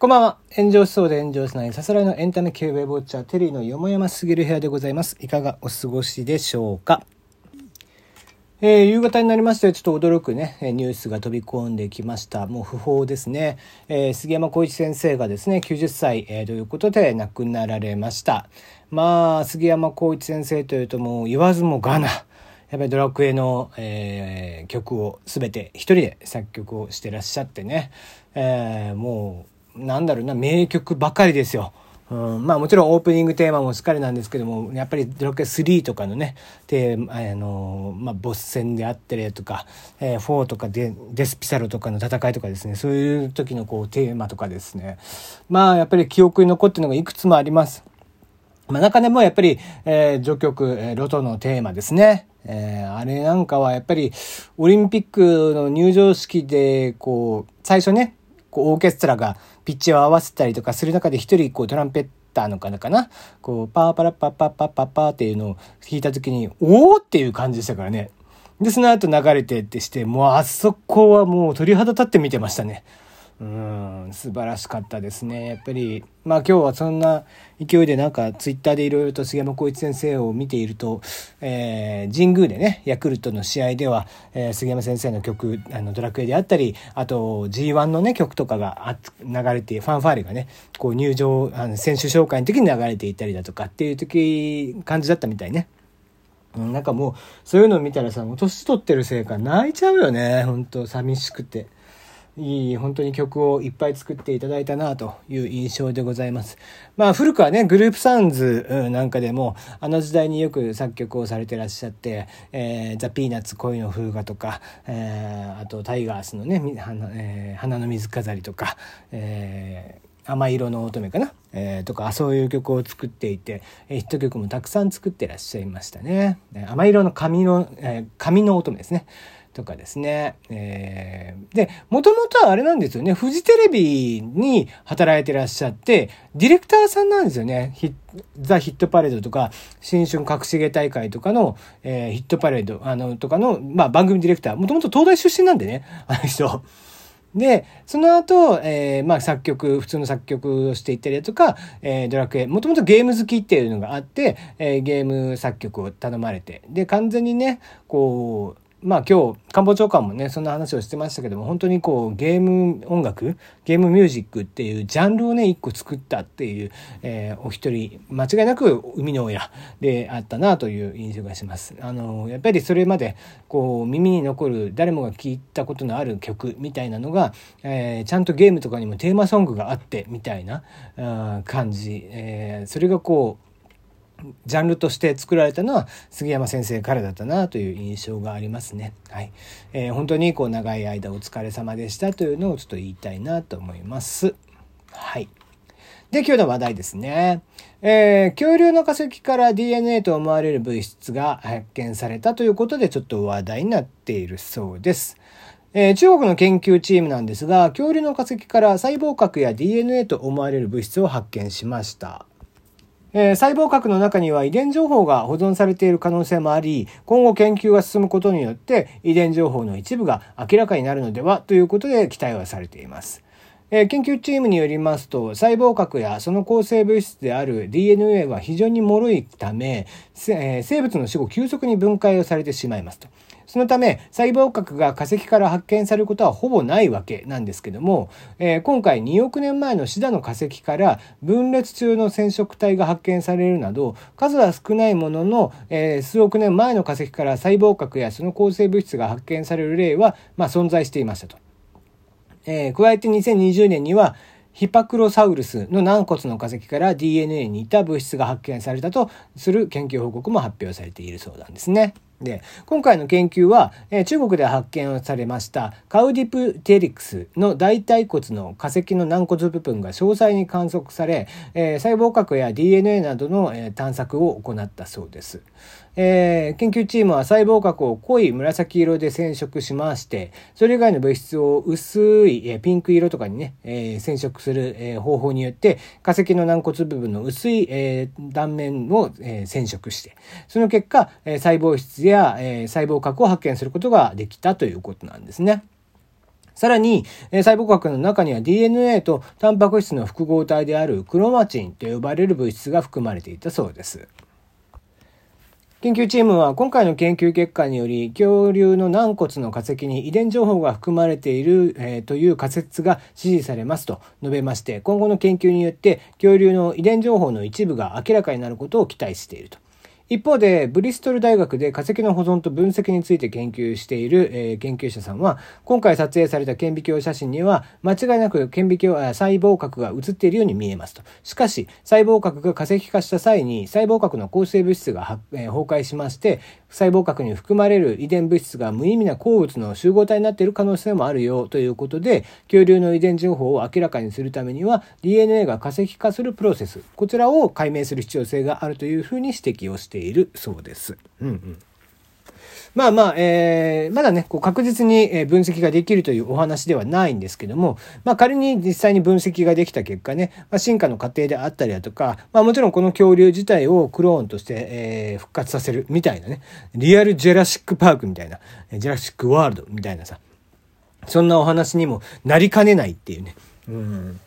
こんばんは。炎上しそうで炎上しない。さすらいのエンタメ系ウェブウォッチャーテリーのよもやますぎる部屋でございます。いかがお過ごしでしょうか？えー、夕方になりましてちょっと驚くねニュースが飛び込んできました。もう不法ですね、えー、杉山浩一先生がですね90歳、えー、ということで亡くなられました。まあ杉山浩一先生というともう言わずもがなやっぱりドラクエの、えー、曲を全て一人で作曲をしてらっしゃってね、えー、もうなんだろうな名曲ばかりですよ。うん、まあもちろんオープニングテーマもしっかりなんですけども、やっぱりドラクエ3とかのね、テーマ、あの、まあボス戦であったりとか、えー、4とかデデスピサロとかの戦いとかですね、そういう時のこうテーマとかですね、まあやっぱり記憶に残ってるのがいくつもあります。まあ中でもやっぱり、えー、序曲、えー、ロトのテーマですね。えー、あれなんかはやっぱりオリンピックの入場式でこう最初ねこうオーケストラがピッチを合わせたりとかする中で一人こうトランペッターのかなかな？こうパーパラッパッパッパッパッパーっていうのを弾いた時におおっていう感じでしたからね。で、その後流れてってして、もうあそこはもう鳥肌立って見てましたね。うん素晴らしかったですねやっぱりまあ今日はそんな勢いでなんかツイッターでいろいろと杉山浩一先生を見ていると、えー、神宮でねヤクルトの試合では、えー、杉山先生の曲あのドラクエであったりあと G1 のね曲とかが流れてファンファーレがねこう入場あの選手紹介の時に流れていたりだとかっていう時感じだったみたいね。なんかもうそういうのを見たらさもう年取ってるせいか泣いちゃうよね本当寂しくて。いい本当に曲をいっぱい作っていただいたなという印象でございます。まあ古くはね、グループサウンズなんかでも、あの時代によく作曲をされてらっしゃって、えー、ザ・ピーナッツ恋の風画とか、えー、あとタイガースのね、花,、えー、花の水飾りとか、えー甘色の乙女かな、えー、とかそういう曲を作っていて、えー、ヒット曲もたくさん作ってらっしゃいましたね。甘色の髪の、えー、髪の乙女ですね。とかですね。えー、で、もともとはあれなんですよね。フジテレビに働いてらっしゃって、ディレクターさんなんですよね。ザ・ヒットパレードとか、新春隠し芸大会とかの、えー、ヒットパレード、あの、とかの、まあ、番組ディレクター。もともと東大出身なんでね、あの人。で、その後、えー、まあ作曲、普通の作曲をしていったりだとか、えー、ドラクエ、もともとゲーム好きっていうのがあって、えー、ゲーム作曲を頼まれて、で、完全にね、こう、まあ今日官房長官もねそんな話をしてましたけども本当にこうゲーム音楽ゲームミュージックっていうジャンルをね一個作ったっていう、えー、お一人間違いなく生みの親であったなという印象がします。あのやっぱりそれまでこう耳に残る誰もが聴いたことのある曲みたいなのが、えー、ちゃんとゲームとかにもテーマソングがあってみたいな感じ、えー、それがこうジャンルとして作られたのは杉山先生からだったなという印象がありますね。はい。えー、本当にこう長い間お疲れ様でしたというのをちょっと言いたいなと思います。はい。で、今日の話題ですね。えー、恐竜の化石から DNA と思われる物質が発見されたということでちょっと話題になっているそうです。えー、中国の研究チームなんですが、恐竜の化石から細胞核や DNA と思われる物質を発見しました。えー、細胞核の中には遺伝情報が保存されている可能性もあり、今後研究が進むことによって遺伝情報の一部が明らかになるのではということで期待はされています。えー、研究チームによりますと、細胞核やその構成物質である DNA は非常に脆いため、えー、生物の死後急速に分解をされてしまいますと。そのため細胞核が化石から発見されることはほぼないわけなんですけども、えー、今回2億年前のシダの化石から分裂中の染色体が発見されるなど数は少ないものの、えー、数億年前の化石から細胞核やその構成物質が発見される例は、まあ、存在していましたと。えー、加えて2020年にはヒパクロサウルスの軟骨の化石から DNA に似た物質が発見されたとする研究報告も発表されているそうなんですね。で、今回の研究は、えー、中国で発見をされましたカウディプテリクスの大腿骨の化石の軟骨部分が詳細に観測され、えー、細胞核や DNA などの、えー、探索を行ったそうです。えー、研究チームは細胞核を濃い紫色で染色しまして、それ以外の物質を薄い、え、ピンク色とかにね、えー、染色する、え、方法によって、化石の軟骨部分の薄い、えー、断面を、えー、染色して、その結果、えー、細胞質や、えー、細胞核を発見することができたということなんですね。さらに、細胞核の中には DNA とタンパク質の複合体であるクロマチンと呼ばれる物質が含まれていたそうです。研究チームは今回の研究結果により恐竜の軟骨の化石に遺伝情報が含まれている、えー、という仮説が支持されますと述べまして今後の研究によって恐竜の遺伝情報の一部が明らかになることを期待していると。一方で、ブリストル大学で化石の保存と分析について研究している、えー、研究者さんは、今回撮影された顕微鏡写真には、間違いなく顕微鏡、細胞核が写っているように見えますと。しかし、細胞核が化石化した際に、細胞核の構成物質が、えー、崩壊しまして、細胞核に含まれる遺伝物質が無意味な鉱物の集合体になっている可能性もあるよということで、恐竜の遺伝情報を明らかにするためには、DNA が化石化するプロセス、こちらを解明する必要性があるというふうに指摘をしていますいるそうです。うんうんまあまあ、えー、まだね、こう確実に分析ができるというお話ではないんですけども、まあ仮に実際に分析ができた結果ね、まあ、進化の過程であったりだとか、まあもちろんこの恐竜自体をクローンとして、えー、復活させるみたいなね、リアルジェラシックパークみたいな、ジェラシックワールドみたいなさ、そんなお話にもなりかねないっていうね。うん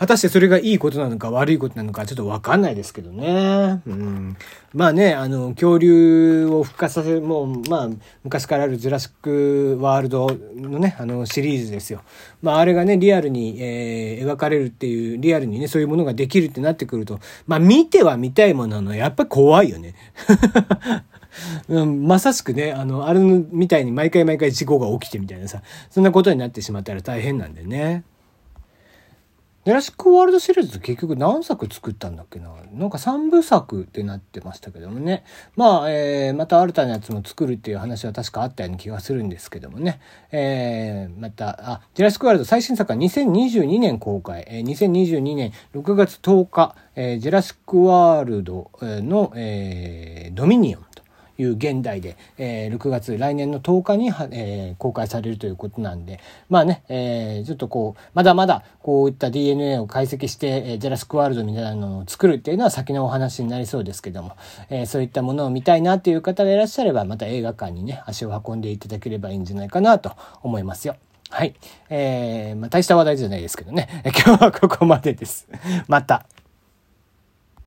果たしてそれがいいことなのか悪いことなのかちょっとわかんないですけどね。うん。まあね、あの、恐竜を復活させる、もう、まあ、昔からあるジュラシックワールドのね、あの、シリーズですよ。まあ、あれがね、リアルに、えー、描かれるっていう、リアルにね、そういうものができるってなってくると、まあ、見ては見たいものなの、やっぱり怖いよね。うん、まさしくね、あの、あれみたいに毎回毎回事故が起きてみたいなさ、そんなことになってしまったら大変なんでね。ジュラシック・ワールドシリーズって結局何作作ったんだっけな？なんか3部作ってなってましたけどもね。まあ、えー、また新たなやつも作るっていう話は確かあったような気がするんですけどもね。えー、また、あ、ジュラシック・ワールド最新作は2022年公開。えー、2022年6月10日、えー、ジュラシック・ワールドの、えー、ドミニオン。いう現代で、えー、6月、来年の10日に、えー、公開されるということなんで、まあね、えー、ちょっとこう、まだまだこういった DNA を解析して、えー、ジェラスクワールドみたいなのを作るっていうのは先のお話になりそうですけども、えー、そういったものを見たいなっていう方がいらっしゃれば、また映画館にね、足を運んでいただければいいんじゃないかなと思いますよ。はい。えー、まあ、大した話題じゃないですけどね。今日はここまでです。また。